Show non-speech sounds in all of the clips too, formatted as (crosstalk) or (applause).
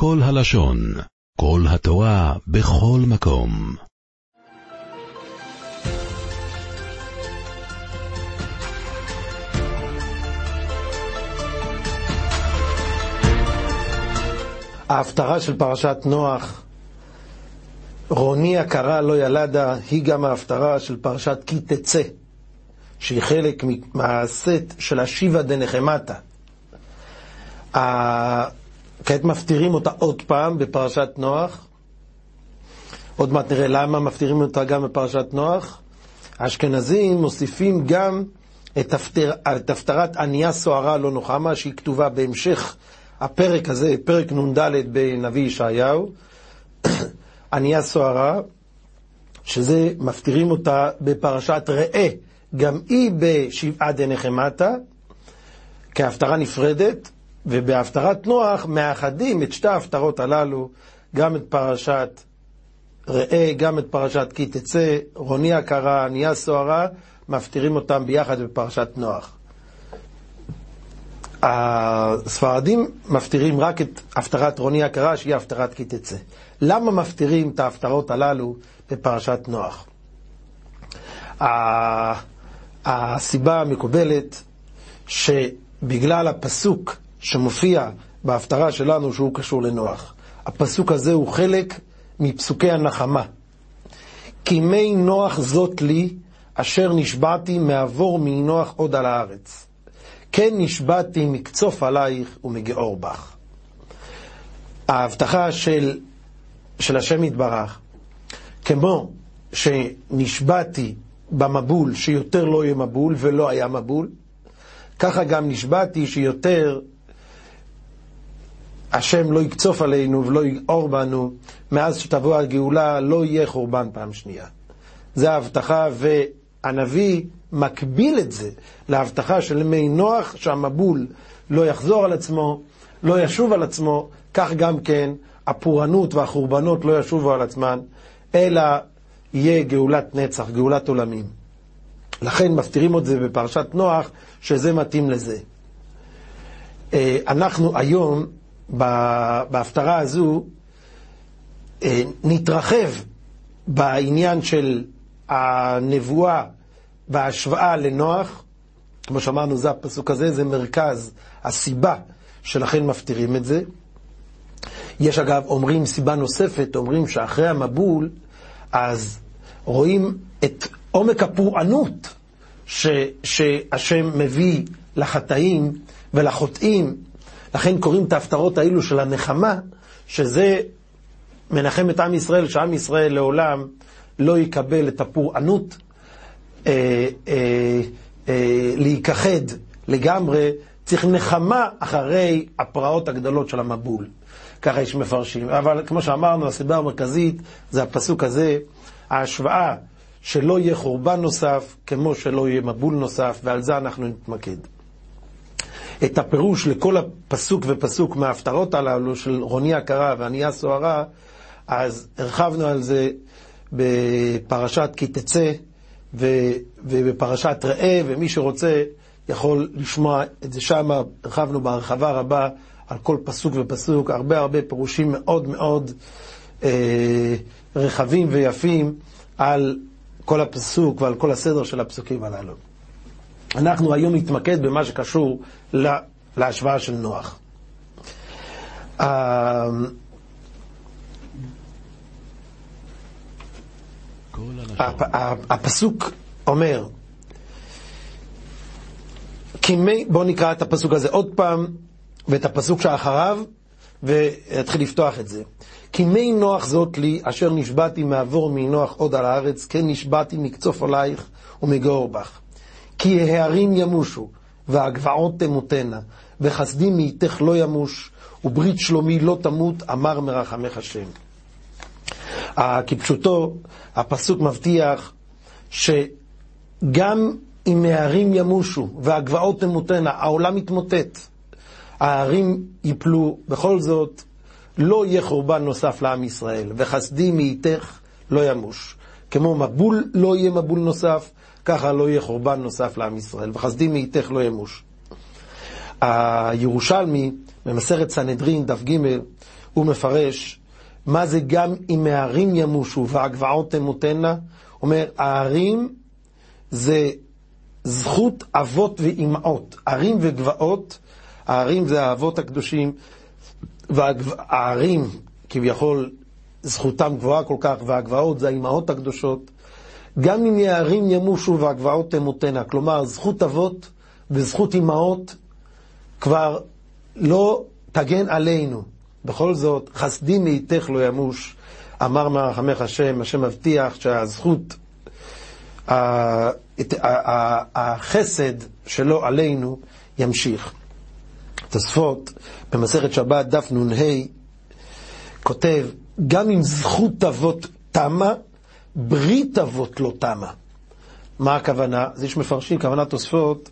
כל הלשון, כל התורה, בכל מקום. ההפטרה של פרשת נוח, רוני הכרה לא ילדה, היא גם ההפטרה של פרשת כי תצא, שהיא חלק מהסט של השיבה דנחמתה. כעת מפטירים אותה עוד פעם בפרשת נוח. עוד מעט נראה למה מפטירים אותה גם בפרשת נוח. האשכנזים מוסיפים גם את, הפטר, את הפטרת ענייה סוערה לא נוחמה, שהיא כתובה בהמשך הפרק הזה, פרק נ"ד בנביא ישעיהו. (coughs) ענייה סוערה, שזה, מפטירים אותה בפרשת ראה, גם היא בשבעה דנחמתה, כהפטרה נפרדת, ובהפטרת נוח מאחדים את שתי ההפטרות הללו, גם את פרשת ראה, גם את פרשת כי תצא, רוני הכרה, ענייה סוערה, מפטירים אותם ביחד בפרשת נוח. הספרדים מפטירים רק את הפטרת רוני הכרה, שהיא הפטרת כי תצא. למה מפטירים את ההפטרות הללו בפרשת נוח? הסיבה המקובלת שבגלל הפסוק שמופיע בהפטרה שלנו שהוא קשור לנוח. הפסוק הזה הוא חלק מפסוקי הנחמה. כי מי נוח זאת לי, אשר נשבעתי מעבור מנוח עוד על הארץ. כן נשבעתי מקצוף עלייך ומגאור בך. ההבטחה של, של השם יתברך, כמו שנשבעתי במבול שיותר לא יהיה מבול ולא היה מבול, ככה גם נשבעתי שיותר השם לא יקצוף עלינו ולא יגעור בנו, מאז שתבוא הגאולה לא יהיה חורבן פעם שנייה. זה ההבטחה, והנביא מקביל את זה להבטחה של מי נוח, שהמבול לא יחזור על עצמו, לא ישוב על עצמו, כך גם כן הפורענות והחורבנות לא ישובו על עצמן, אלא יהיה גאולת נצח, גאולת עולמים. לכן מפטירים את זה בפרשת נוח, שזה מתאים לזה. אה, אנחנו היום בהפטרה הזו אה, נתרחב בעניין של הנבואה בהשוואה לנוח, כמו שאמרנו, זה הפסוק הזה, זה מרכז הסיבה שלכן מפטירים את זה. יש אגב, אומרים סיבה נוספת, אומרים שאחרי המבול, אז רואים את עומק הפורענות שהשם מביא לחטאים ולחוטאים לכן קוראים את ההפטרות האלו של הנחמה, שזה מנחם את עם ישראל, שעם ישראל לעולם לא יקבל את הפורענות אה, אה, אה, להיכחד לגמרי, צריך נחמה אחרי הפרעות הגדולות של המבול. ככה יש מפרשים. אבל כמו שאמרנו, הסיבה המרכזית זה הפסוק הזה, ההשוואה שלא יהיה חורבן נוסף, כמו שלא יהיה מבול נוסף, ועל זה אנחנו נתמקד. את הפירוש לכל הפסוק ופסוק מההפטרות הללו של רוני הכרה וענייה סוערה, אז הרחבנו על זה בפרשת כי תצא ובפרשת ראה, ומי שרוצה יכול לשמוע את זה שם, הרחבנו בהרחבה רבה על כל פסוק ופסוק, הרבה הרבה פירושים מאוד מאוד אה, רחבים ויפים על כל הפסוק ועל כל הסדר של הפסוקים הללו. אנחנו היום נתמקד במה שקשור להשוואה של נוח. הפסוק אומר, בואו נקרא את הפסוק הזה עוד פעם, ואת הפסוק שאחריו, ויתחיל לפתוח את זה. כי מי נוח זאת לי, אשר נשבעתי מעבור מנוח עוד על הארץ, כן נשבעתי מקצוף עלייך ומגאור בך. כי ההרים ימושו, והגבעות תמותנה, וחסדי מאיתך לא ימוש, וברית שלומי לא תמות, אמר מרחמך השם. כפשוטו, הפסוק מבטיח שגם אם ההרים ימושו והגבעות תמותנה, העולם יתמוטט, ההרים יפלו, בכל זאת לא יהיה חורבן נוסף לעם ישראל, וחסדי מאיתך לא ימוש. כמו מבול לא יהיה מבול נוסף, ככה לא יהיה חורבן נוסף לעם ישראל, וחסדים מאיתך לא ימוש. הירושלמי, במסכת סנהדרין, דף ג', הוא מפרש מה זה גם אם הערים ימושו והגבעות תמותנה. אומר, הערים זה זכות אבות ואימהות. ערים וגבעות, הערים זה האבות הקדושים, והערים כביכול זכותם גבוהה כל כך, והגבעות זה האימהות הקדושות. גם אם הערים ימושו והגבעות תמותנה, כלומר זכות אבות וזכות אימהות כבר לא תגן עלינו. בכל זאת, חסדי מאיתך לא ימוש, אמר מרחמך השם, השם מבטיח שהזכות, החסד שלו עלינו ימשיך. תוספות במסכת שבת, דף נ"ה, כותב, גם אם זכות אבות תמה, ברית אבות לא תמה. מה הכוונה? אז יש מפרשים, כוונת תוספות,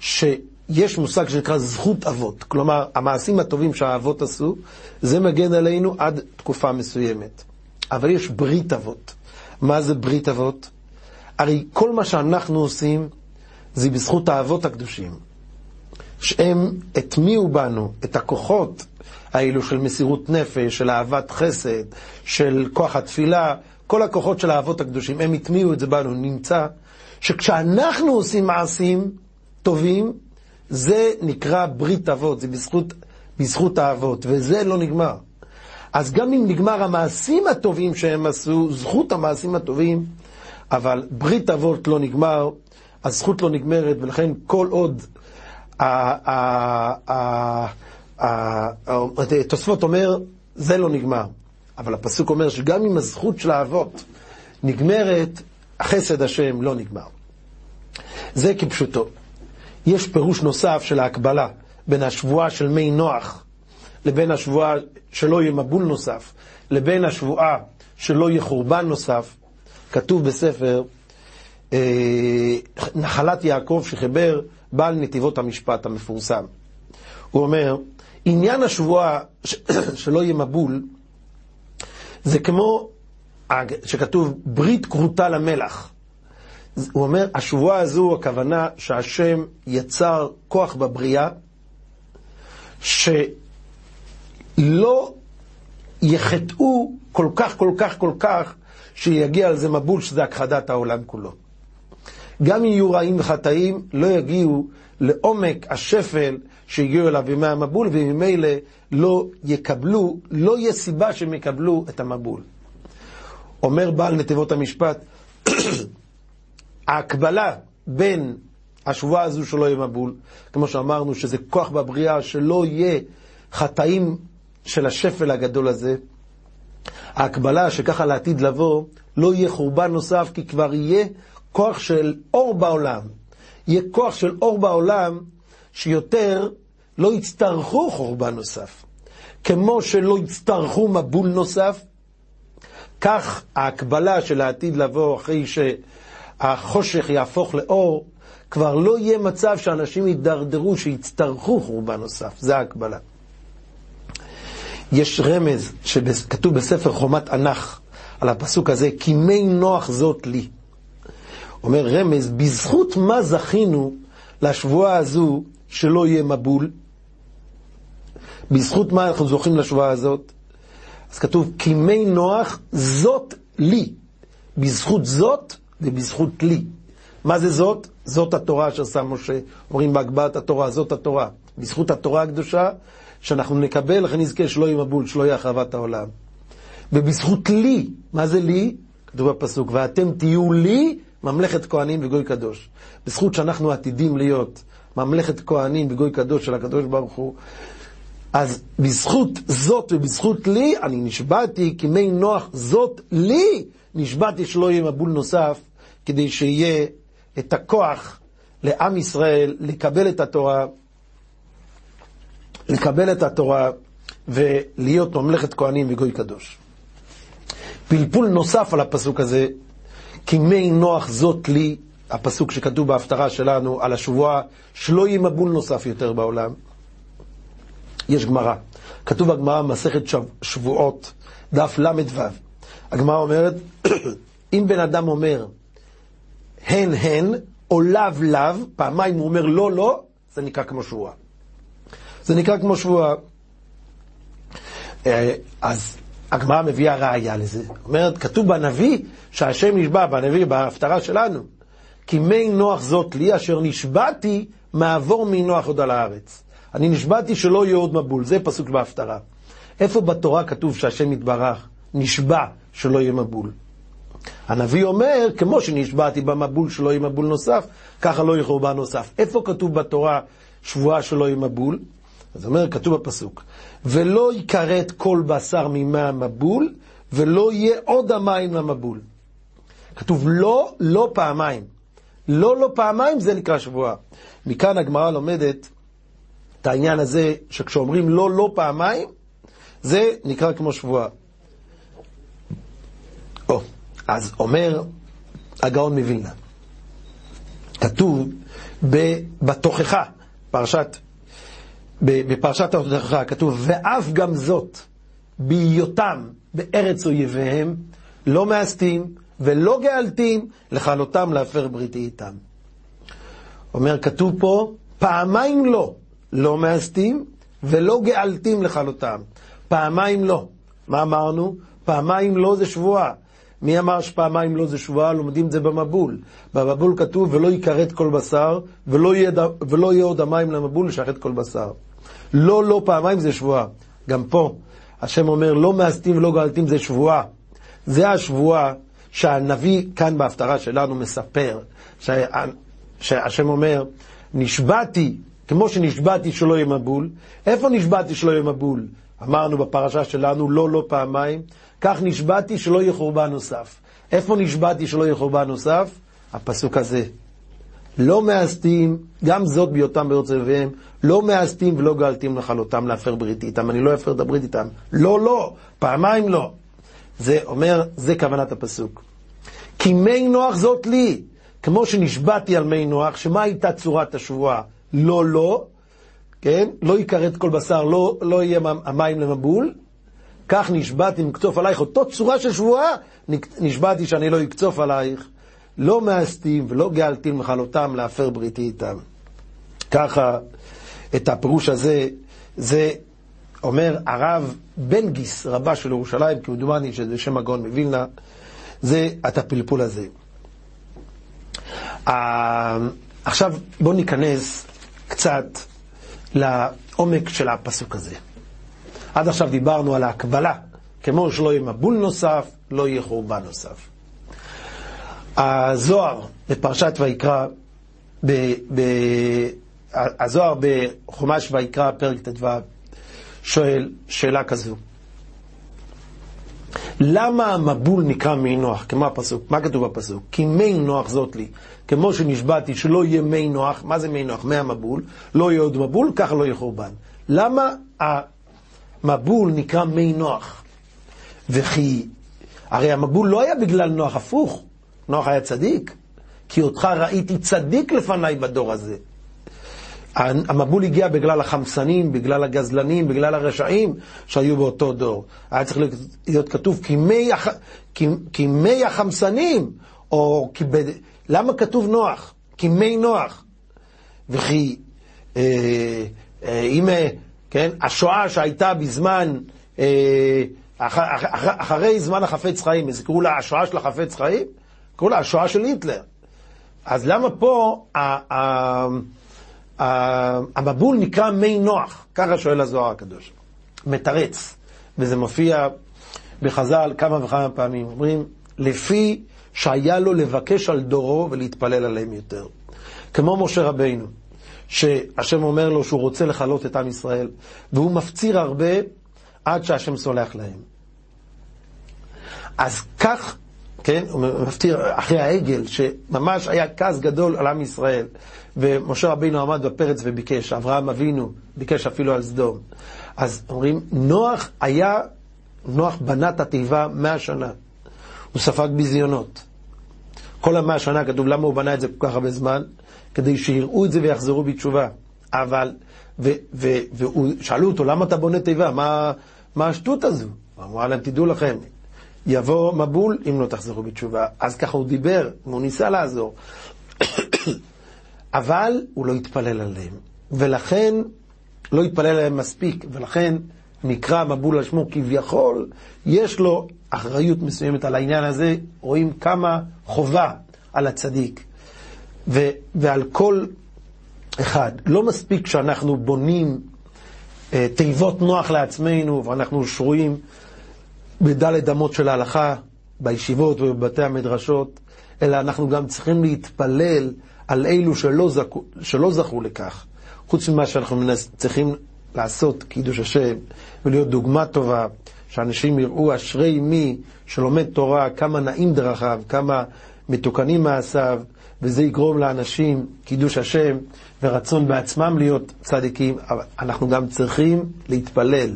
שיש מושג שנקרא זכות אבות. כלומר, המעשים הטובים שהאבות עשו, זה מגן עלינו עד תקופה מסוימת. אבל יש ברית אבות. מה זה ברית אבות? הרי כל מה שאנחנו עושים זה בזכות האבות הקדושים. שהם הטמיעו בנו את הכוחות האלו של מסירות נפש, של אהבת חסד, של כוח התפילה, כל הכוחות של האבות הקדושים, הם הטמיעו את זה בנו. נמצא שכשאנחנו עושים מעשים טובים, זה נקרא ברית אבות, זה בזכות, בזכות האבות, וזה לא נגמר. אז גם אם נגמר המעשים הטובים שהם עשו, זכות המעשים הטובים, אבל ברית אבות לא נגמר, הזכות לא נגמרת, ולכן כל עוד תוספות אומר, זה לא נגמר. אבל הפסוק אומר שגם אם הזכות של האבות נגמרת, החסד השם לא נגמר. זה כפשוטו. יש פירוש נוסף של ההקבלה בין השבועה של מי נוח לבין השבועה שלא יהיה מבול נוסף, לבין השבועה שלא יהיה חורבן נוסף. כתוב בספר אה, נחלת יעקב שחיבר בעל נתיבות המשפט המפורסם. הוא אומר, עניין השבועה (coughs) שלא יהיה מבול, זה כמו שכתוב ברית כרותה למלח. הוא אומר, השבועה הזו, הכוונה שהשם יצר כוח בבריאה, שלא יחטאו כל כך, כל כך, כל כך, שיגיע על זה מבול, שזה הכחדת העולם כולו. גם אם יהיו רעים וחטאים, לא יגיעו לעומק השפל שהגיעו אליו ימי המבול, וממילא לא יקבלו, לא יהיה סיבה שהם יקבלו את המבול. אומר בעל נתיבות המשפט, (clears throat) ההקבלה בין השבועה הזו שלא יהיה מבול, כמו שאמרנו, שזה כוח בבריאה, שלא יהיה חטאים של השפל הגדול הזה, ההקבלה שככה לעתיד לבוא, לא יהיה חורבן נוסף, כי כבר יהיה כוח של אור בעולם. יהיה כוח של אור בעולם שיותר לא יצטרכו חורבן נוסף. כמו שלא יצטרכו מבול נוסף, כך ההקבלה של העתיד לבוא אחרי שהחושך יהפוך לאור, כבר לא יהיה מצב שאנשים יידרדרו, שיצטרכו חורבן נוסף. זה ההקבלה. יש רמז שכתוב בספר חומת ענך על הפסוק הזה, כי מי נוח זאת לי. אומר רמז, בזכות מה זכינו לשבועה הזו שלא יהיה מבול? בזכות מה אנחנו זוכים לשבועה הזאת? אז כתוב, כי מי נוח זאת לי. בזכות זאת ובזכות לי. מה זה זאת? זאת התורה שעשה משה. אומרים בהגבהת התורה, זאת התורה. בזכות התורה הקדושה, שאנחנו נקבל, לכן נזכה שלא יהיה מבול, שלא יהיה החרבת העולם. ובזכות לי, מה זה לי? כתוב בפסוק, ואתם תהיו לי ממלכת כהנים וגוי קדוש. בזכות שאנחנו עתידים להיות ממלכת כהנים וגוי קדוש של הקדוש ברוך הוא, אז בזכות זאת ובזכות לי, אני נשבעתי כמי נוח זאת לי, נשבעתי שלא יהיה מבול נוסף, כדי שיהיה את הכוח לעם ישראל לקבל את התורה, לקבל את התורה ולהיות ממלכת כהנים וגוי קדוש. פלפול נוסף על הפסוק הזה, כי מי נוח זאת לי, הפסוק שכתוב בהפטרה שלנו על השבועה, שלא יהיה מבול נוסף יותר בעולם. יש גמרא. כתוב בגמרא מסכת שבועות, דף ל"ו. הגמרא אומרת, (clears throat) אם בן אדם אומר הן הן, או לאו לאו, פעמיים הוא אומר לא לא, זה נקרא כמו שבועה. זה נקרא כמו שבועה. אה, אז הגמרא מביאה ראייה לזה. אומרת, כתוב בנביא שהשם נשבע, בנביא, בהפטרה שלנו, כי מי נוח זאת לי, אשר נשבעתי מעבור מנוח עוד על הארץ. אני נשבעתי שלא יהיה עוד מבול, זה פסוק בהפטרה. איפה בתורה כתוב שהשם יתברך נשבע שלא יהיה מבול? הנביא אומר, כמו שנשבעתי במבול שלא יהיה מבול נוסף, ככה לא יהיה חורבן נוסף. איפה כתוב בתורה שבועה שלא יהיה מבול? אז אומר, כתוב בפסוק, ולא יכרת כל בשר ממי המבול, ולא יהיה עוד המים למבול. כתוב לא, לא פעמיים. לא, לא פעמיים זה נקרא שבועה. מכאן הגמרא לומדת העניין הזה, שכשאומרים לא, לא פעמיים, זה נקרא כמו שבועה. או, אז אומר הגאון מווילנה, כתוב בתוכחה, פרשת, בפרשת התוכחה, כתוב, ואף גם זאת, בהיותם בארץ אויביהם, לא מאסתים ולא גאלתים לכלותם להפר בריתי איתם. אומר, כתוב פה, פעמיים לא, לא מאסתים ולא גאלתים לכלותם. פעמיים לא. מה אמרנו? פעמיים לא זה שבועה. מי אמר שפעמיים לא זה שבועה? לומדים את זה במבול. במבול כתוב, ולא יכרת כל בשר, ולא יהיה, ולא יהיה עוד המים למבול לשחט כל בשר. לא, לא פעמיים זה שבועה. גם פה, השם אומר, לא מאסתים ולא גאלתים זה שבועה. זה השבועה שהנביא כאן בהפטרה שלנו מספר, שה, שהשם אומר, נשבעתי, כמו שנשבעתי שלא יהיה מבול, איפה נשבעתי שלא יהיה מבול? אמרנו בפרשה שלנו, לא, לא פעמיים, כך נשבעתי שלא יהיה חורבן נוסף. איפה נשבעתי שלא יהיה חורבן נוסף? הפסוק הזה. לא מאסתים, גם זאת בהיותם בארץ אביהם, לא מאסתים ולא גאלתים לכלותם להפר ברית איתם. אני לא אפר את הברית איתם. לא, לא, פעמיים לא. זה אומר, זה כוונת הפסוק. כי מי נוח זאת לי, כמו שנשבעתי על מי נוח, שמה הייתה צורת השבועה? לא, לא, כן? לא יכרת כל בשר, לא, לא יהיה המים למבול. כך נשבעתי מקצוף עלייך, אותו צורה של שבועה, נשבעתי שאני לא אקצוף עלייך. לא מאסתים ולא גאלתים מחלותם להפר בריתי איתם. ככה, את הפירוש הזה, זה אומר הרב בן גיס, רבה של ירושלים, כמדומני שזה שם הגאון מווילנה, זה את הפלפול הזה. עכשיו בואו ניכנס קצת לעומק של הפסוק הזה. עד עכשיו דיברנו על ההקבלה, כמו שלא יהיה מבול נוסף, לא יהיה חורבן נוסף. הזוהר בפרשת ויקרא, ב, ב, הזוהר בחומש ויקרא, פרק ט"ו, שואל שאלה כזו: למה המבול נקרא מי נוח, כמו הפסוק? מה כתוב בפסוק? כי מי נוח זאת לי. כמו שנשבעתי שלא יהיה מי נוח, מה זה מי נוח? מי המבול, לא יהיה עוד מבול, ככה לא יהיה חורבן. למה המבול נקרא מי נוח? וכי, הרי המבול לא היה בגלל נוח, הפוך. נוח היה צדיק, כי אותך ראיתי צדיק לפניי בדור הזה. המבול הגיע בגלל החמסנים, בגלל הגזלנים, בגלל הרשעים שהיו באותו דור. היה צריך להיות כתוב כי מי, הח... החמסנים, או כי ב... למה כתוב נוח? כי מי נוח. וכי אה, אה, אם, אה, כן, השואה שהייתה בזמן, אה, אח, אח, אח, אחרי זמן החפץ חיים, אז קראו לה השואה של החפץ חיים? קראו לה השואה של היטלר. אז למה פה המבול נקרא מי נוח? ככה שואל הזוהר הקדוש. מתרץ, וזה מופיע בחז"ל כמה וכמה פעמים. אומרים, לפי שהיה לו לבקש על דורו ולהתפלל עליהם יותר. כמו משה רבינו, שהשם אומר לו שהוא רוצה לכלות את עם ישראל, והוא מפציר הרבה עד שהשם סולח להם. אז כך כן? הוא מפטיר אחרי העגל, שממש היה כעס גדול על עם ישראל. ומשה רבינו עמד בפרץ וביקש, אברהם אבינו ביקש אפילו על סדום. אז אומרים, נוח היה, נוח בנה את התיבה מאה שנה. הוא ספג ביזיונות. כל המאה שנה כתוב, למה הוא בנה את זה כל כך הרבה זמן? כדי שיראו את זה ויחזרו בתשובה. אבל, ושאלו אותו, למה אתה בונה תיבה? מה, מה השטות הזו? אמר להם, תדעו לכם, יבוא מבול אם לא תחזרו בתשובה. אז ככה הוא דיבר, הוא ניסה לעזור. אבל הוא לא התפלל עליהם. ולכן, לא התפלל עליהם מספיק, ולכן נקרא מבול על שמו כביכול, יש לו אחריות מסוימת על העניין הזה, רואים כמה חובה על הצדיק. ו, ועל כל אחד. לא מספיק שאנחנו בונים אה, תיבות נוח לעצמנו, ואנחנו שרויים בדלת אמות של ההלכה, בישיבות ובבתי המדרשות, אלא אנחנו גם צריכים להתפלל על אלו שלא, זכו, שלא זכו לכך. חוץ ממה שאנחנו צריכים לעשות, קידוש השם, ולהיות דוגמה טובה, שאנשים יראו אשרי מי שלומד תורה, כמה נעים דרכיו, כמה מתוקנים מעשיו, וזה יגרום לאנשים קידוש השם ורצון בעצמם להיות צדיקים, אבל אנחנו גם צריכים להתפלל.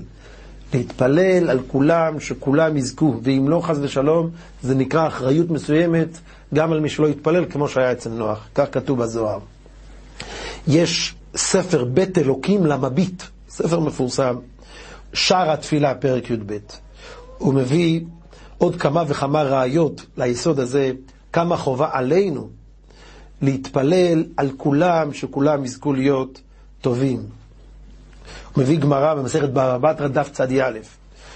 להתפלל על כולם, שכולם יזכו, ואם לא חס ושלום, זה נקרא אחריות מסוימת גם על מי שלא יתפלל, כמו שהיה אצל נוח, כך כתוב בזוהר. יש ספר בית אלוקים למביט, ספר מפורסם, שער התפילה, פרק י"ב. הוא מביא עוד כמה וכמה ראיות ליסוד הזה, כמה חובה עלינו להתפלל על כולם, שכולם יזכו להיות טובים. הוא מביא גמרא במסכת בבא בתרא דף צדי א',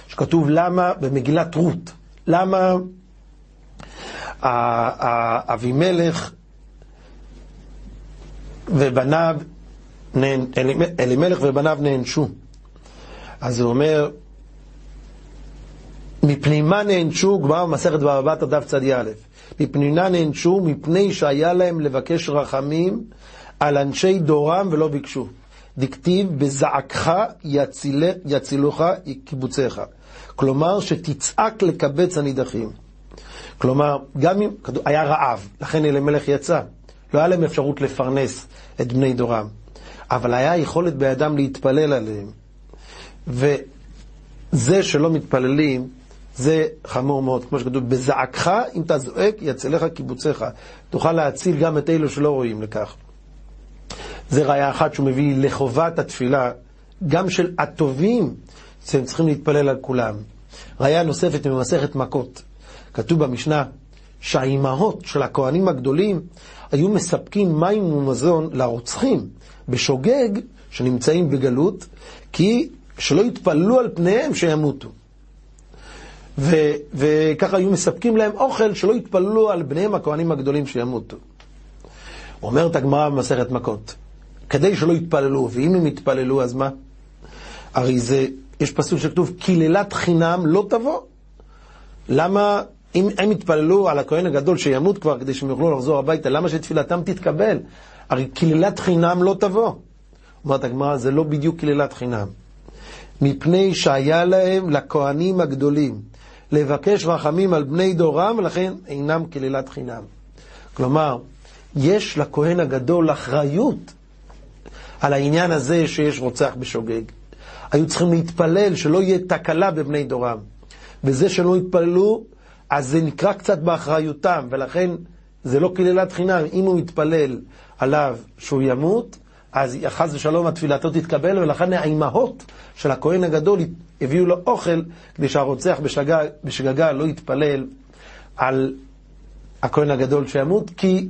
שכתוב למה במגילת רות, למה אבימלך ובניו, אלימלך ובניו נענשו. אז הוא אומר, מפני מה נענשו? גמרא במסכת בבא בתרא דף צדי א', מפני מה נענשו? מפני שהיה להם לבקש רחמים על אנשי דורם ולא ביקשו. דכתיב בזעקך יצילוך קיבוציך. כלומר, שתצעק לקבץ הנידחים. כלומר, גם אם היה רעב, לכן אלימלך יצא. לא היה להם אפשרות לפרנס את בני דורם. אבל היה יכולת בידם להתפלל עליהם. וזה שלא מתפללים, זה חמור מאוד. כמו שכתוב, בזעקך, אם אתה זועק, יצלך קיבוציך. תוכל להציל גם את אלו שלא רואים לכך. זה ראיה אחת שהוא מביא לחובת התפילה, גם של הטובים, שהם צריכים להתפלל על כולם. ראיה נוספת ממסכת מכות. כתוב במשנה שהאימהות של הכהנים הגדולים היו מספקים מים ומזון לרוצחים בשוגג שנמצאים בגלות, כי שלא יתפללו על פניהם שימותו. ו- וככה היו מספקים להם אוכל שלא יתפללו על בניהם הכהנים הגדולים שימותו. אומרת הגמרא במסכת מכות, כדי שלא יתפללו, ואם הם יתפללו אז מה? הרי זה, יש פסוק שכתוב, קללת חינם לא תבוא. למה, אם הם יתפללו על הכהן הגדול שימות כבר כדי שהם יוכלו לחזור הביתה, למה שתפילתם תתקבל? הרי קללת חינם לא תבוא. אומרת הגמרא, זה לא בדיוק קללת חינם. מפני שהיה להם, לכהנים הגדולים, לבקש רחמים על בני דורם, ולכן אינם קללת חינם. כלומר, יש לכהן הגדול אחריות על העניין הזה שיש רוצח בשוגג. היו צריכים להתפלל שלא יהיה תקלה בבני דורם. וזה שלא יתפללו, אז זה נקרא קצת באחריותם, ולכן זה לא קללת חינם. אם הוא יתפלל עליו שהוא ימות, אז חס ושלום התפילתו תתקבל, ולכן האימהות של הכהן הגדול הביאו לו אוכל כדי שהרוצח בשגגה, בשגגה לא יתפלל על הכהן הגדול שימות, כי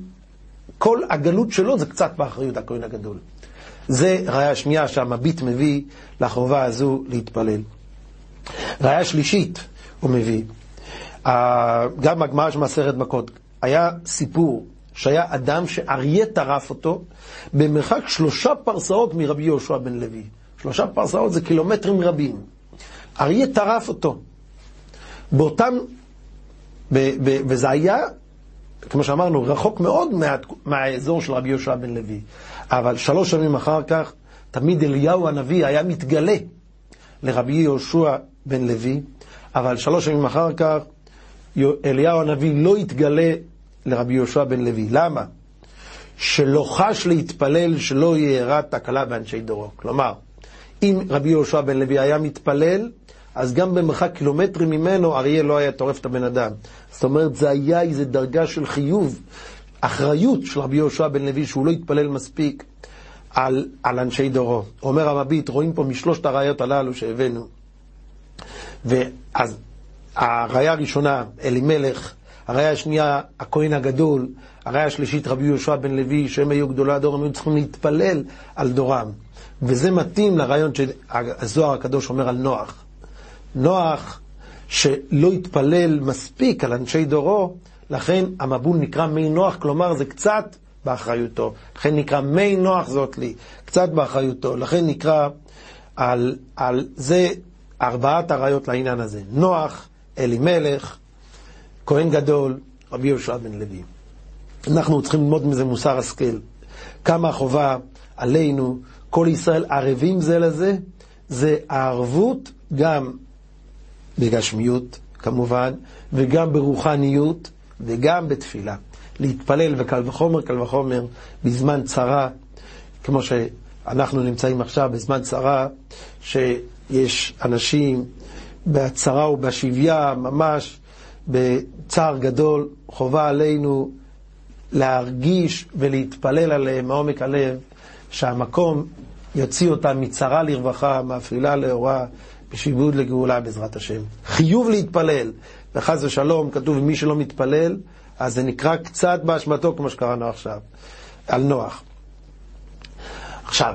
כל הגלות שלו זה קצת באחריות הכהן הגדול. זה ראיה שנייה שהמביט מביא לחובה הזו להתפלל. ראיה שלישית הוא מביא, גם הגמרא של מסכת מכות, היה סיפור שהיה אדם שאריה טרף אותו במרחק שלושה פרסאות מרבי יהושע בן לוי. שלושה פרסאות זה קילומטרים רבים. אריה טרף אותו. באותם, ב, ב, וזה היה, כמו שאמרנו, רחוק מאוד מה, מהאזור של רבי יהושע בן לוי. אבל שלוש שנים אחר כך, תמיד אליהו הנביא היה מתגלה לרבי יהושע בן לוי, אבל שלוש שנים אחר כך אליהו הנביא לא התגלה לרבי יהושע בן לוי. למה? שלא חש להתפלל שלא יארע תקלה באנשי דורו. כלומר, אם רבי יהושע בן לוי היה מתפלל, אז גם במרחק קילומטרים ממנו אריה לא היה טורף את הבן אדם. זאת אומרת, זה היה איזו דרגה של חיוב, אחריות של רבי יהושע בן לוי, שהוא לא התפלל מספיק על, על אנשי דורו. אומר המביט, רואים פה משלושת הראיות הללו שהבאנו. ואז הראיה הראשונה, אלימלך, הראיה השנייה, הכהן הגדול, הראיה השלישית, רבי יהושע בן לוי, שהם היו גדולי הדור, הם היו צריכים להתפלל על דורם. וזה מתאים לרעיון שהזוהר הקדוש אומר על נוח. נוח, שלא התפלל מספיק על אנשי דורו, לכן המבול נקרא מי נוח, כלומר זה קצת באחריותו. לכן נקרא מי נוח זאת לי, קצת באחריותו. לכן נקרא על, על זה ארבעת הראיות לעניין הזה. נוח, אלימלך, כהן גדול, רבי יהושע בן לוי. אנחנו צריכים ללמוד מזה מוסר השכל. כמה חובה עלינו, כל ישראל ערבים זה לזה, זה הערבות גם בגשמיות כמובן, וגם ברוחניות, וגם בתפילה. להתפלל וקל וחומר, קל וחומר, בזמן צרה, כמו שאנחנו נמצאים עכשיו בזמן צרה, שיש אנשים בצרה ובשביה, ממש בצער גדול, חובה עלינו להרגיש ולהתפלל עליהם מעומק הלב, שהמקום יוציא אותם מצרה לרווחה, מאפרילה לאורה, בשיבוד לגאולה בעזרת השם. חיוב להתפלל, וחס ושלום, כתוב, מי שלא מתפלל, אז זה נקרא קצת באשמתו, כמו שקראנו עכשיו, על נוח. עכשיו,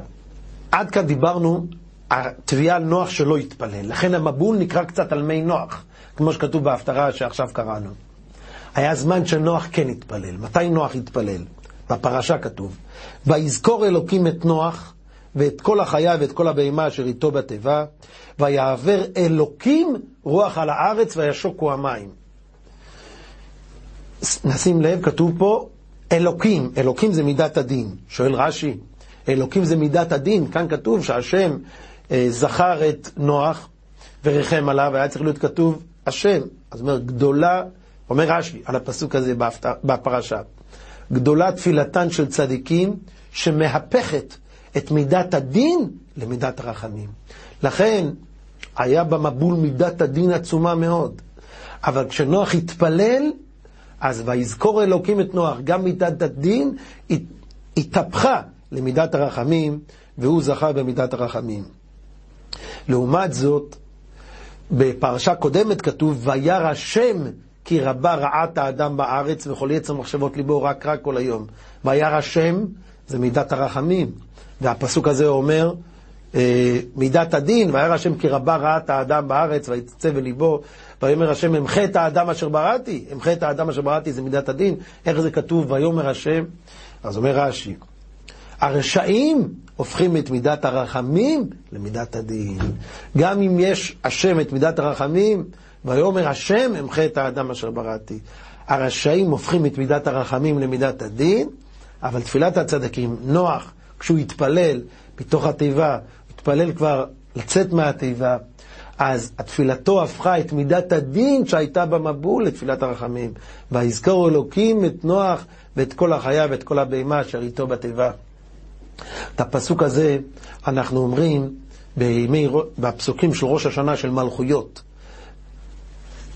עד כאן דיברנו התביעה על נוח שלא התפלל. לכן המבול נקרא קצת על מי נוח, כמו שכתוב בהפטרה שעכשיו קראנו. היה זמן שנוח כן התפלל. מתי נוח התפלל? בפרשה כתוב, ויזכור אלוקים את נוח ואת כל החיה ואת כל הבהמה אשר איתו בתיבה, ויעבר אלוקים רוח על הארץ וישוקו המים. נשים לב, כתוב פה אלוקים, אלוקים זה מידת הדין. שואל רש"י, אלוקים זה מידת הדין, כאן כתוב שהשם אה, זכר את נוח וריחם עליו, היה צריך להיות כתוב השם. אז אומר, גדולה, אומר רש"י על הפסוק הזה בפרשה, גדולה תפילתן של צדיקים שמהפכת את מידת הדין למידת הרחמים. לכן, היה במבול מידת הדין עצומה מאוד. אבל כשנוח התפלל, אז ויזכור אלוקים את נוח, גם מידת הדין התהפכה למידת הרחמים, והוא זכה במידת הרחמים. לעומת זאת, בפרשה קודמת כתוב, וירא השם כי רבה רעת האדם בארץ וכל יצר מחשבות ליבו רק רע כל היום. וירא השם זה מידת הרחמים. והפסוק הזה אומר, אה, מידת הדין, וירא השם כי רבה רעת האדם בארץ, ויצא בליבו, ויאמר השם אמחה את האדם אשר בראתי, אמחה את האדם אשר בראתי זה מידת הדין, איך זה כתוב, ויאמר השם, אז אומר רש"י, הרשעים הופכים את מידת הרחמים למידת הדין. גם אם יש השם את מידת הרחמים, ויאמר השם אמחה את האדם אשר בראתי. הרשעים הופכים את מידת הרחמים למידת הדין, אבל תפילת הצדקים, נוח, כשהוא התפלל מתוך התיבה, התפלל כבר לצאת מהתיבה, אז התפילתו הפכה את מידת הדין שהייתה במבול לתפילת הרחמים. ויזכור אלוקים את נוח ואת כל החיה ואת כל הבהמה אשר איתו בתיבה. את הפסוק הזה אנחנו אומרים בימי, בפסוקים של ראש השנה של מלכויות.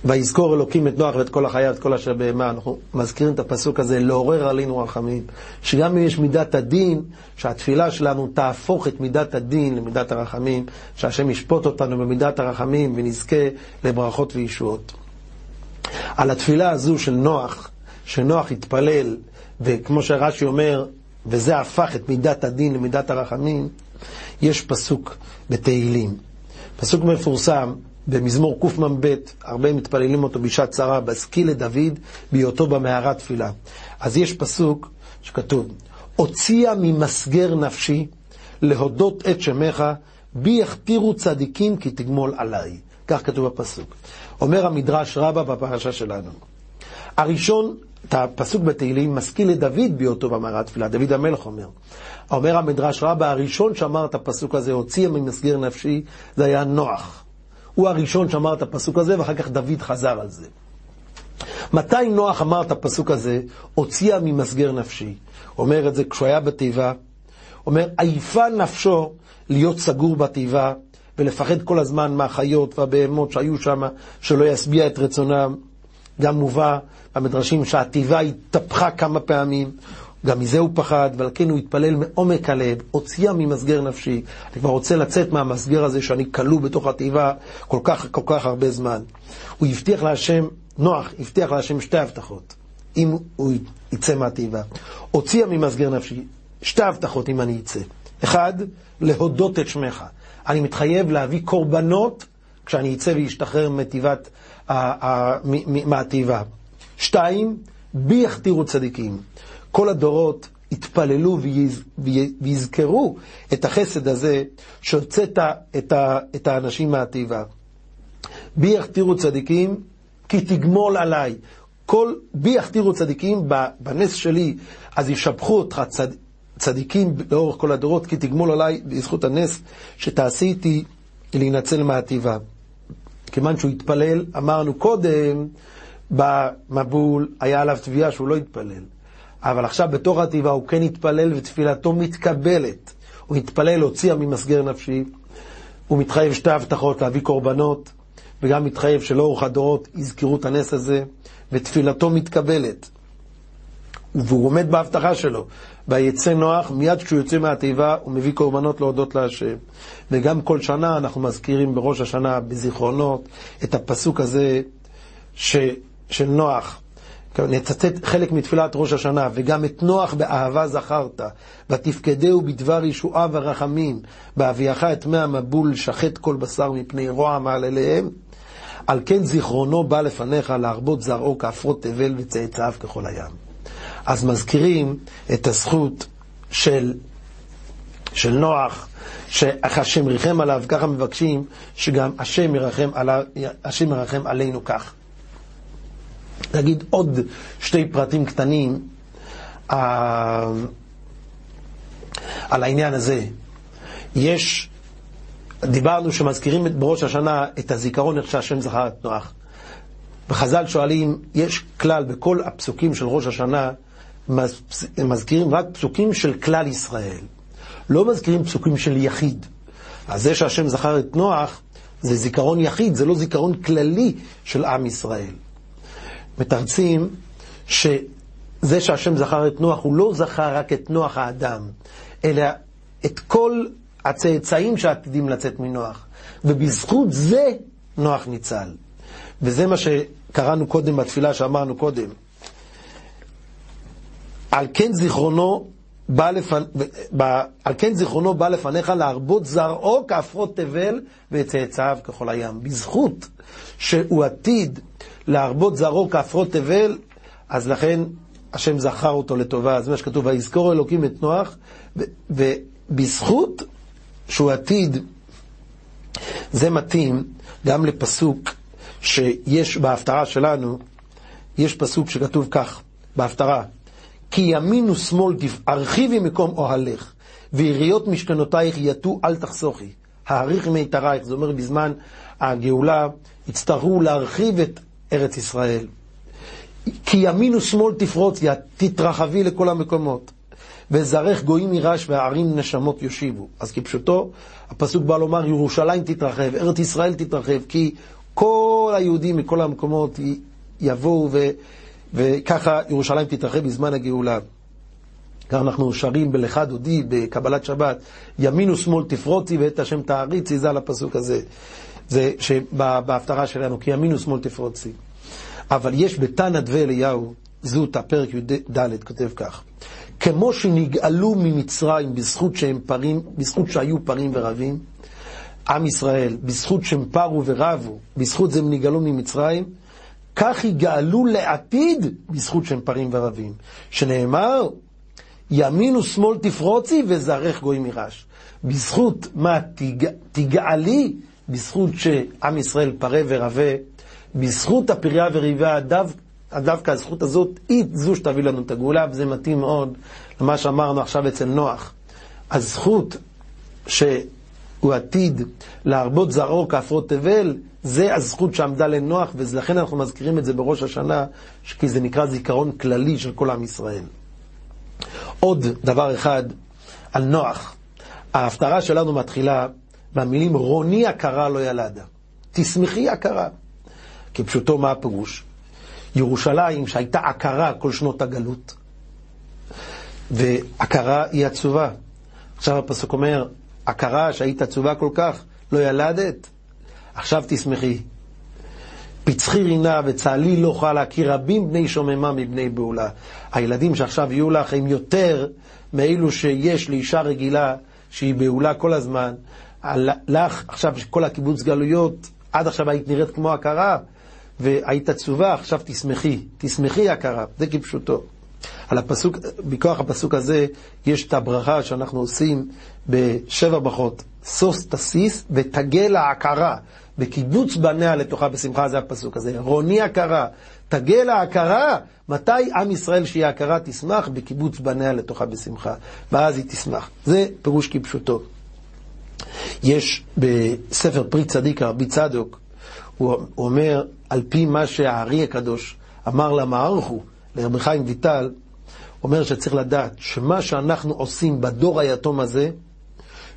ויזכור אלוקים את נוח ואת כל החיה ואת כל אשר בהמה. אנחנו מזכירים את הפסוק הזה, לעורר עלינו רחמים. שגם אם יש מידת הדין, שהתפילה שלנו תהפוך את מידת הדין למידת הרחמים, שהשם ישפוט אותנו במידת הרחמים ונזכה לברכות וישועות. על התפילה הזו של נוח, שנוח התפלל, וכמו שרש"י אומר, וזה הפך את מידת הדין למידת הרחמים, יש פסוק בתהילים. פסוק מפורסם במזמור קמ"ב, הרבה מתפללים אותו בשעת צרה, בהשכיל לדוד בהיותו במערת תפילה. אז יש פסוק שכתוב, הוציאה ממסגר נפשי להודות את שמך, בי יכתירו צדיקים כי תגמול עליי. כך כתוב בפסוק. אומר המדרש רבה בפרשה שלנו. הראשון, את הפסוק בתהילים, משכיל לדוד בהיותו במערת תפילה, דוד המלך אומר. אומר המדרש רבה, הראשון שאמר את הפסוק הזה, הוציאה ממסגר נפשי, זה היה נוח. הוא הראשון שאמר את הפסוק הזה, ואחר כך דוד חזר על זה. מתי נוח אמר את הפסוק הזה, הוציאה ממסגר נפשי? אומר את זה כשהוא היה בתיבה, אומר, עייפה נפשו להיות סגור בתיבה ולפחד כל הזמן מהחיות והבהמות שהיו שם, שלא ישביע את רצונם. גם מובא במדרשים שהתיבה התהפכה כמה פעמים, גם מזה הוא פחד, ועל כן הוא התפלל מעומק הלב, הוציאה ממסגר נפשי. אני כבר רוצה לצאת מהמסגר הזה שאני כלוא בתוך התיבה כל כך, כל כך הרבה זמן. הוא הבטיח להשם, נוח, הבטיח להשם שתי הבטחות, אם הוא יצא מהתיבה. הוציאה ממסגר נפשי שתי הבטחות אם אני אצא. אחד, להודות את שמך. אני מתחייב להביא קורבנות כשאני אצא ואשתחרר מתיבת, מהתיבה. שתיים, בי יכתירו צדיקים. כל הדורות יתפללו ויז, ויזכרו את החסד הזה שהוצאת את, את האנשים מהתיבה. בי יכתירו צדיקים כי תגמול עליי. כל בי יכתירו צדיקים בנס שלי, אז ישבחו אותך צד, צדיקים לאורך כל הדורות, כי תגמול עליי בזכות הנס שתעשי איתי להינצל מהתיבה. כיוון שהוא התפלל, אמרנו קודם, במבול היה עליו תביעה שהוא לא התפלל. אבל עכשיו בתוך התיבה הוא כן התפלל ותפילתו מתקבלת. הוא התפלל, הוציאה ממסגר נפשי, הוא מתחייב שתי הבטחות להביא קורבנות, וגם מתחייב שלאורך הדורות יזכרו את הנס הזה, ותפילתו מתקבלת. והוא עומד בהבטחה שלו. ויצא נוח, מיד כשהוא יוצא מהתיבה, הוא מביא קורבנות להודות להשם. וגם כל שנה אנחנו מזכירים בראש השנה, בזיכרונות, את הפסוק הזה ש, של נוח. נצטט חלק מתפילת ראש השנה, וגם את נוח באהבה זכרת, ותפקדהו בדבר ישועה ורחמים, בהביאך את מי המבול שחט כל בשר מפני רוע מעלליהם. על כן זיכרונו בא לפניך להרבות זרעו כעפרות תבל וצאצאיו ככל הים. אז מזכירים את הזכות של, של נוח, שאיך השם ריחם עליו, ככה מבקשים שגם השם ירחם, עליו, השם ירחם עלינו כך. נגיד עוד שתי פרטים קטנים uh, על העניין הזה. יש, דיברנו שמזכירים בראש השנה את הזיכרון איך שהשם זכר את נוח. וחז"ל שואלים, יש כלל בכל הפסוקים של ראש השנה, מזכירים רק פסוקים של כלל ישראל. לא מזכירים פסוקים של יחיד. אז זה שהשם זכר את נוח, זה זיכרון יחיד, זה לא זיכרון כללי של עם ישראל. מתרצים שזה שהשם זכר את נוח, הוא לא זכר רק את נוח האדם, אלא את כל הצאצאים שעתידים לצאת מנוח. ובזכות זה נוח ניצל. וזה מה שקראנו קודם בתפילה שאמרנו קודם. על כן זיכרונו בא, לפנ... על כן זיכרונו בא לפניך להרבות זרעו כעפרות תבל וצאצאיו ככל הים. בזכות שהוא עתיד להרבות זרעו כעפרות תבל, אז לכן השם זכר אותו לטובה. זה מה שכתוב, ויזכור אלוקים את נוח, ובזכות שהוא עתיד, זה מתאים גם לפסוק שיש בהפטרה שלנו, יש פסוק שכתוב כך, בהפטרה, כי ימין ושמאל הרחיבי מקום אוהלך, ויריות משכנותייך יטו אל תחסוכי. העריך מיתרייך, זה אומר בזמן הגאולה, יצטרכו להרחיב את ארץ ישראל. כי ימין ושמאל תפרוצי, תתרחבי לכל המקומות. וזרך גויים ירש והערים נשמות יושיבו. אז כפשוטו, הפסוק בא לומר, ירושלים תתרחב, ארץ ישראל תתרחב, כי כל היהודים מכל המקומות יבואו ו... וככה ירושלים תתרחב בזמן הגאולה. כך אנחנו שרים בלכה דודי, בקבלת שבת, ימין ושמאל תפרוצי ואת השם תעריצי, זה על הפסוק הזה. זה בהפטרה שלנו, כי ימין ושמאל תפרוצי. אבל יש בתנא דבי אליהו, זוטא, פרק י"ד, כותב כך: כמו שנגאלו ממצרים בזכות שהם פרים, בזכות שהיו פרים ורבים, עם ישראל, בזכות שהם פרו ורבו, בזכות זה הם נגאלו ממצרים, כך יגאלו לעתיד בזכות שהם פרים ורבים. שנאמר, ימין ושמאל תפרוצי וזרח גויים ירש. בזכות מה תג... תגאלי? בזכות שעם ישראל פרה ורבה, בזכות הפריה וריבה, דו... דווקא הזכות הזאת היא זו שתביא לנו את הגאולה, וזה מתאים מאוד למה שאמרנו עכשיו אצל נוח. הזכות שהוא עתיד להרבות זרעו כעפרות תבל, זה הזכות שעמדה לנוח, ולכן אנחנו מזכירים את זה בראש השנה, כי זה נקרא זיכרון כללי של כל עם ישראל. עוד דבר אחד על נוח. ההפטרה שלנו מתחילה במילים רוני עקרה לא ילדה. תשמחי עקרה. כפשוטו מה הפירוש? ירושלים שהייתה עקרה כל שנות הגלות, והכרה היא עצובה. עכשיו הפסוק אומר, הכרה שהיית עצובה כל כך, לא ילדת, עכשיו תשמחי. פצחי רינה וצהלי לא חלה, כי רבים בני שוממה מבני בעולה. הילדים שעכשיו יהיו לך הם יותר מאלו שיש לאישה רגילה שהיא בעולה כל הזמן. לך עכשיו כל הקיבוץ גלויות, עד עכשיו היית נראית כמו הכרה, והיית עצובה, עכשיו תשמחי, תשמחי הכרה, זה כפשוטו. על הפסוק, מכוח הפסוק הזה יש את הברכה שאנחנו עושים בשבע ברכות, סוס תסיס ותגל ההכרה, בקיבוץ בניה לתוכה בשמחה, זה הפסוק הזה. רוני הכרה, תגל ההכרה, מתי עם ישראל שיהיה הכרה תשמח? בקיבוץ בניה לתוכה בשמחה, ואז היא תשמח. זה פירוש כפשוטו. יש בספר פרי צדיק, הרבי צדוק, הוא אומר, על פי מה שהארי הקדוש אמר למערכו, לרבי חיים ויטל, אומר שצריך לדעת שמה שאנחנו עושים בדור היתום הזה,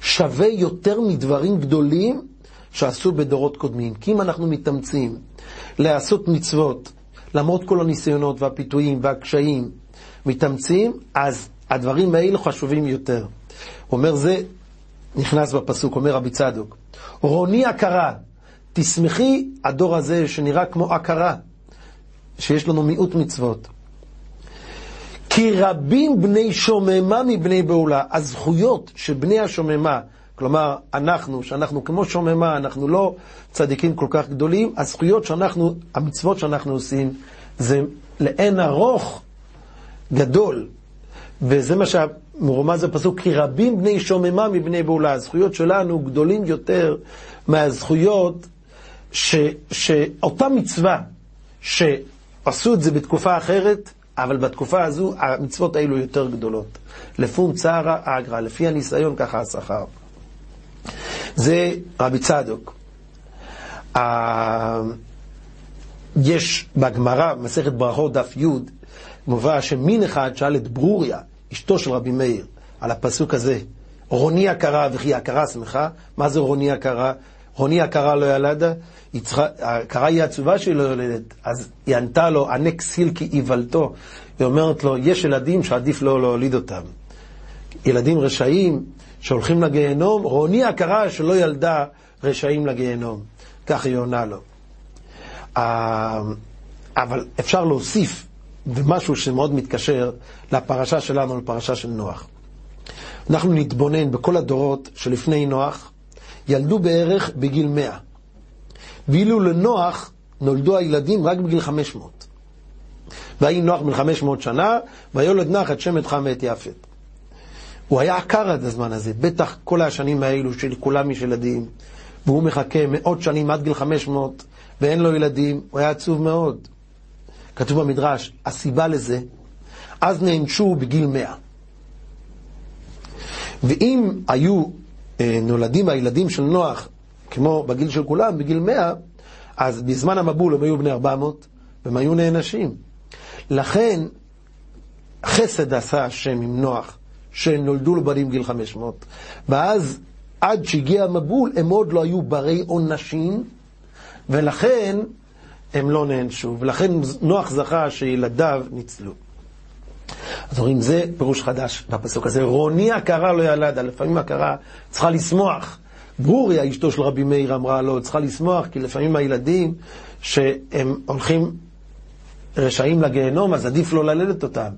שווה יותר מדברים גדולים שעשו בדורות קודמים. כי אם אנחנו מתאמצים לעשות מצוות, למרות כל הניסיונות והפיתויים והקשיים, מתאמצים, אז הדברים האלה חשובים יותר. הוא אומר, זה נכנס בפסוק, אומר רבי צדוק, רוני הכרה, תשמחי הדור הזה שנראה כמו הכרה, שיש לנו מיעוט מצוות. כי רבים בני שוממה מבני בעולה. הזכויות של בני השוממה, כלומר, אנחנו, שאנחנו כמו שוממה, אנחנו לא צדיקים כל כך גדולים, הזכויות שאנחנו, המצוות שאנחנו עושים, זה לאין ארוך גדול. וזה מה שמרומז בפסוק, כי רבים בני שוממה מבני בעולה. הזכויות שלנו גדולים יותר מהזכויות ש, שאותה מצווה שעשו את זה בתקופה אחרת, אבל בתקופה הזו המצוות האלו יותר גדולות. לפום צערא אגרא, לפי הניסיון ככה השכר. זה רבי צדוק. יש בגמרא, מסכת ברכות דף י', מובא שמין אחד שאל את ברוריה, אשתו של רבי מאיר, על הפסוק הזה, רוני הכרה וכי הכרה שמחה, מה זה רוני הכרה? רוני הכרה לא ילדה, הכרה היא עצובה שהיא לא יולדת, אז היא ענתה לו, ענה כסיל כי איוולתו. היא אומרת לו, יש ילדים שעדיף לא להוליד אותם. ילדים רשעים שהולכים לגיהנום, רוני הכרה שלא ילדה רשעים לגיהנום. כך היא עונה לו. אה, אבל אפשר להוסיף ומשהו שמאוד מתקשר לפרשה שלנו, לפרשה של נוח. אנחנו נתבונן בכל הדורות שלפני נוח, ילדו בערך בגיל 100. ואילו לנוח נולדו הילדים רק בגיל 500. ויהי נוח בן 500 שנה, ויולד נח את שמת חם ואת יפת. הוא היה עקר עד הזמן הזה, בטח כל השנים האלו של כולם יש ילדים, והוא מחכה מאות שנים עד גיל 500, ואין לו ילדים, הוא היה עצוב מאוד. כתוב במדרש, הסיבה לזה, אז נענשו בגיל 100. ואם היו אה, נולדים הילדים של נוח, כמו בגיל של כולם, בגיל 100, אז בזמן המבול הם היו בני 400, והם היו נענשים. לכן, חסד עשה השם עם נוח, שנולדו לו בנים גיל 500, ואז עד שהגיע המבול הם עוד לא היו ברי עונשים, ולכן הם לא נענשו, ולכן נוח זכה שילדיו ניצלו. אז אומרים, זה פירוש חדש בפסוק הזה. רוני הכרה לא ילדה, לפעמים הכרה צריכה לשמוח. ברוריה, אשתו של רבי מאיר, אמרה לו, צריכה לשמוח, כי לפעמים הילדים שהם הולכים רשעים לגיהנום, אז עדיף לא ללדת אותם.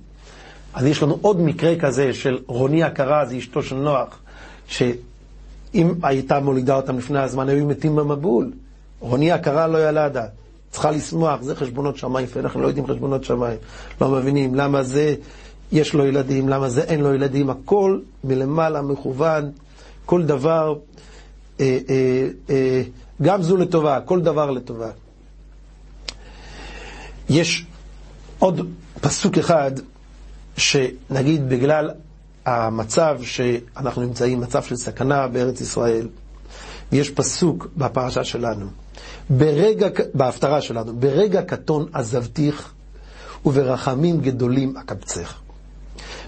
אז יש לנו עוד מקרה כזה של רוני הכרה, זה אשתו של נוח, שאם הייתה מולידה אותם לפני הזמן, היו מתים במבול. רוני הכרה לא ילדה. צריכה לשמוח, זה חשבונות שמיים, ואנחנו לא יודעים חשבונות שמיים. לא מבינים למה זה יש לו ילדים, למה זה אין לו ילדים, הכל מלמעלה מכוון, כל דבר, אה, אה, אה, גם זו לטובה, כל דבר לטובה. יש עוד פסוק אחד, שנגיד בגלל המצב שאנחנו נמצאים, מצב של סכנה בארץ ישראל, יש פסוק בפרשה שלנו, ברגע, בהפטרה שלנו, ברגע קטון עזבתיך וברחמים גדולים אקבצך.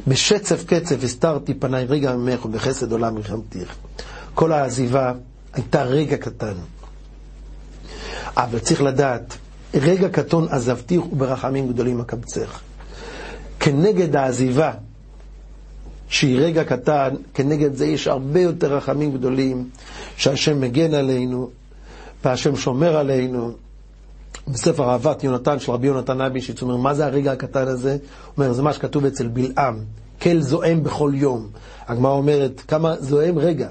בשצף קצף הסתרתי פניי רגע ממך ובחסד עולם מלחמתיך. כל העזיבה הייתה רגע קטן. אבל צריך לדעת, רגע קטון עזבתיך וברחמים גדולים אקבצך. כנגד העזיבה שהיא רגע קטן, כנגד זה יש הרבה יותר רחמים גדולים, שהשם מגן עלינו, והשם שומר עלינו. בספר אהבת יונתן של רבי יונתן אבישיץ, אומר, מה זה הרגע הקטן הזה? הוא אומר, זה מה שכתוב אצל בלעם, כל זועם בכל יום. הגמרא אומרת, כמה זועם רגע.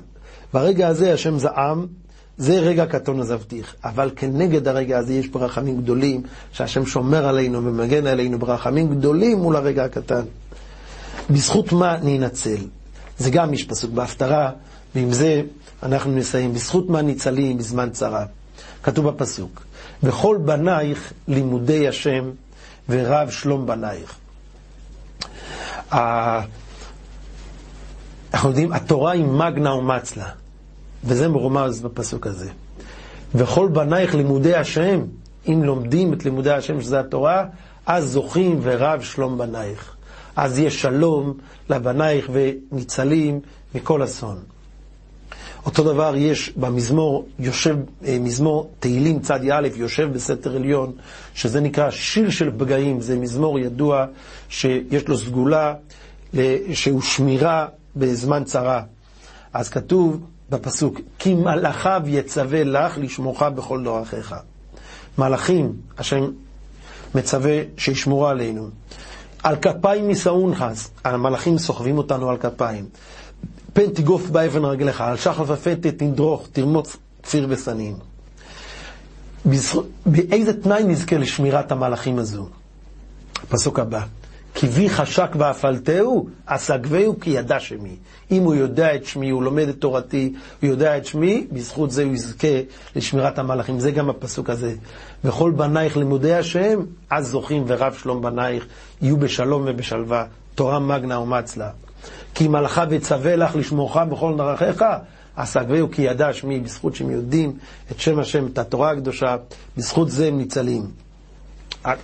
ברגע הזה השם זעם, זה רגע קטון עזבתיך. אבל כנגד הרגע הזה יש ברחמים גדולים, שהשם שומר עלינו ומגן עלינו ברחמים גדולים מול הרגע הקטן. בזכות מה ננצל? זה גם יש פסוק בהפטרה, ועם זה אנחנו נסיים. בזכות מה ניצלים בזמן צרה? כתוב בפסוק, וכל בנייך לימודי השם ורב שלום בנייך. אנחנו יודעים, התורה היא מגנה ומצלה, וזה מרומז בפסוק הזה. וכל בנייך לימודי השם, אם לומדים את לימודי השם, שזה התורה, אז זוכים ורב שלום בנייך. אז יש שלום לבנייך וניצלים מכל אסון. אותו דבר יש במזמור, יושב, אה, מזמור תהילים צד א', יושב בסתר עליון, שזה נקרא שיר של פגעים, זה מזמור ידוע שיש לו סגולה, שהוא שמירה בזמן צרה. אז כתוב בפסוק, כי מלאכיו יצווה לך לשמורך בכל דרכיך. מלאכים, השם מצווה שישמרו עלינו. על כפיים יישאון חס, המלאכים סוחבים אותנו על כפיים. פן תגוף באבן רגליך, על שחף הפתת תדרוך, תרמוץ כפיר ושנאים. באיזה תנאי נזכה לשמירת המלאכים הזו? הפסוק הבא, כי בי חשק ואפלתהו, אסגבהו כי ידע שמי. אם הוא יודע את שמי, הוא לומד את תורתי, הוא יודע את שמי, בזכות זה הוא יזכה לשמירת המלאכים. זה גם הפסוק הזה. וכל בנייך לימודי השם, אז זוכים ורב שלום בנייך, יהיו בשלום ובשלווה. תורה מגנה ומצלה. כי מלאכה וצווה לך לשמורך בכל דרכיך, אסגבהו כי ידע שמי, בזכות שהם יודעים את שם השם, את התורה הקדושה, בזכות זה הם ניצלים.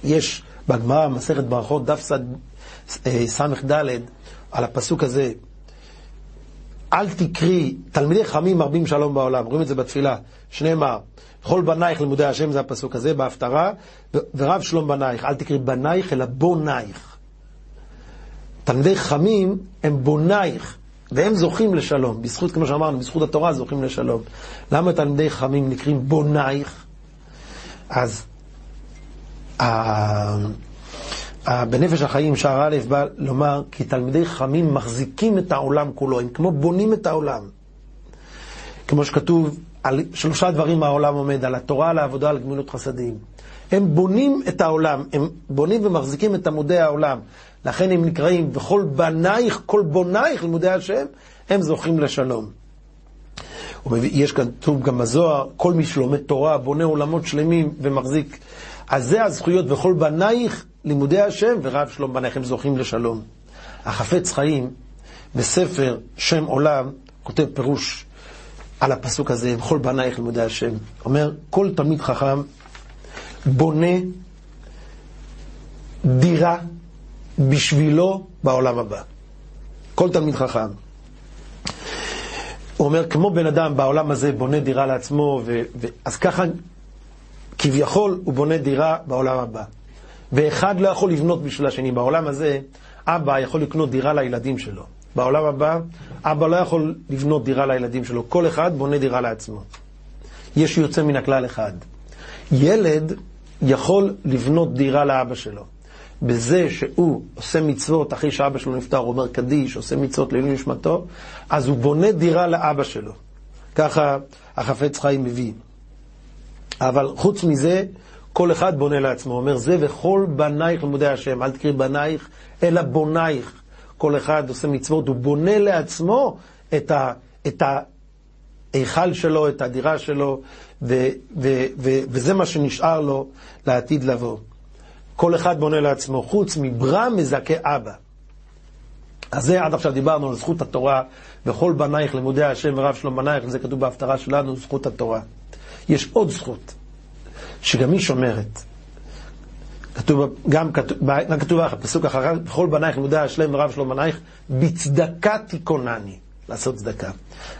יש בגמרא, מסכת ברכות, דף ס"ד, על הפסוק הזה, אל תקרי, תלמידי חכמים מרבים שלום בעולם, רואים את זה בתפילה, שנאמר, כל בנייך לימודי השם, זה הפסוק הזה, בהפטרה, ורב שלום בנייך, אל תקרי בנייך, אלא בונייך. תלמידי חכמים הם בונייך, והם זוכים לשלום, בזכות, כמו שאמרנו, בזכות התורה זוכים לשלום. למה תלמידי חכמים נקראים בונייך? אז בנפש החיים, שער א', בא לומר, כי תלמידי חכמים מחזיקים את העולם כולו, הם כמו בונים את העולם. כמו שכתוב, על שלושה דברים העולם עומד, על התורה, על העבודה, על גמילות חסדים. הם בונים את העולם, הם בונים ומחזיקים את עמודי העולם. לכן הם נקראים, וכל בנייך, כל בונייך, לימודי השם, הם זוכים לשלום. יש כאן כתוב גם בזוהר, כל מי שלומד תורה, בונה עולמות שלמים ומחזיק. אז זה הזכויות, וכל בנייך, לימודי השם, ורב שלום בנייך, הם זוכים לשלום. החפץ חיים, בספר שם עולם, כותב פירוש על הפסוק הזה, וכל בנייך לימודי השם. אומר, כל תלמיד חכם בונה דירה בשבילו בעולם הבא. כל תלמיד חכם. הוא אומר, כמו בן אדם בעולם הזה בונה דירה לעצמו, ו... ו... אז ככה כביכול הוא בונה דירה בעולם הבא. ואחד לא יכול לבנות בשביל השני. בעולם הזה, אבא יכול לקנות דירה לילדים שלו. בעולם הבא, אבא לא יכול לבנות דירה לילדים שלו. כל אחד בונה דירה לעצמו. יש יוצא מן הכלל אחד. ילד יכול לבנות דירה לאבא שלו. בזה שהוא עושה מצוות אחרי שאבא שלו נפטר, הוא אומר קדיש, עושה מצוות לעילוי נשמתו, אז הוא בונה דירה לאבא שלו. ככה החפץ חיים מביא. אבל חוץ מזה, כל אחד בונה לעצמו. אומר, זה וכל בנייך לימודי השם, אל תקראי בנייך, אלא בונייך. כל אחד עושה מצוות, הוא בונה לעצמו את, ההיכל שלו, את הדירה שלו, ו, ו, ו, וזה מה שנשאר לו לעתיד לבוא. כל אחד בונה לעצמו, חוץ מברם מזכה אבא. אז זה עד עכשיו דיברנו על זכות התורה, וכל בנייך לימודי השם ורב שלום בנייך, וזה כתוב בהפטרה שלנו, זכות התורה. יש עוד זכות, שגם היא שומרת. כתוב, גם כתוב, כתוב הפסוק אחריו, וכל בנייך לימודי השלם ורב שלום בנייך, בצדקה תיכונני. לעשות צדקה.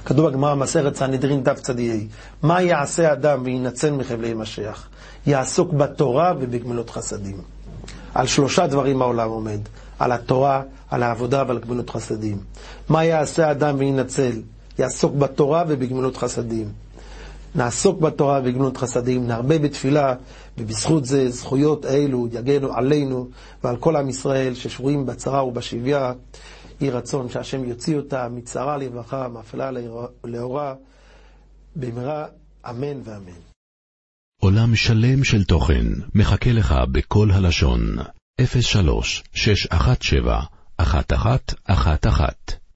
כתוב בגמרא מסכת סנהדרין צדיעי, מה יעשה אדם וינצל מחבלי משיח? יעסוק בתורה ובגמילות חסדים. על שלושה דברים העולם עומד. על התורה, על העבודה ועל גמילות חסדים. מה יעשה האדם וינצל? יעסוק בתורה ובגמילות חסדים. נעסוק בתורה ובגמילות חסדים, נרבה בתפילה, ובזכות זה זכויות אלו יגנו עלינו ועל כל עם ישראל ששבויים בצרה ובשביה. יהי רצון שהשם יוציא אותה מצרה לרווחה, מאפלה לאורה, במהרה אמן ואמן. עולם שלם של תוכן מחכה לך בכל הלשון, 03 617 1111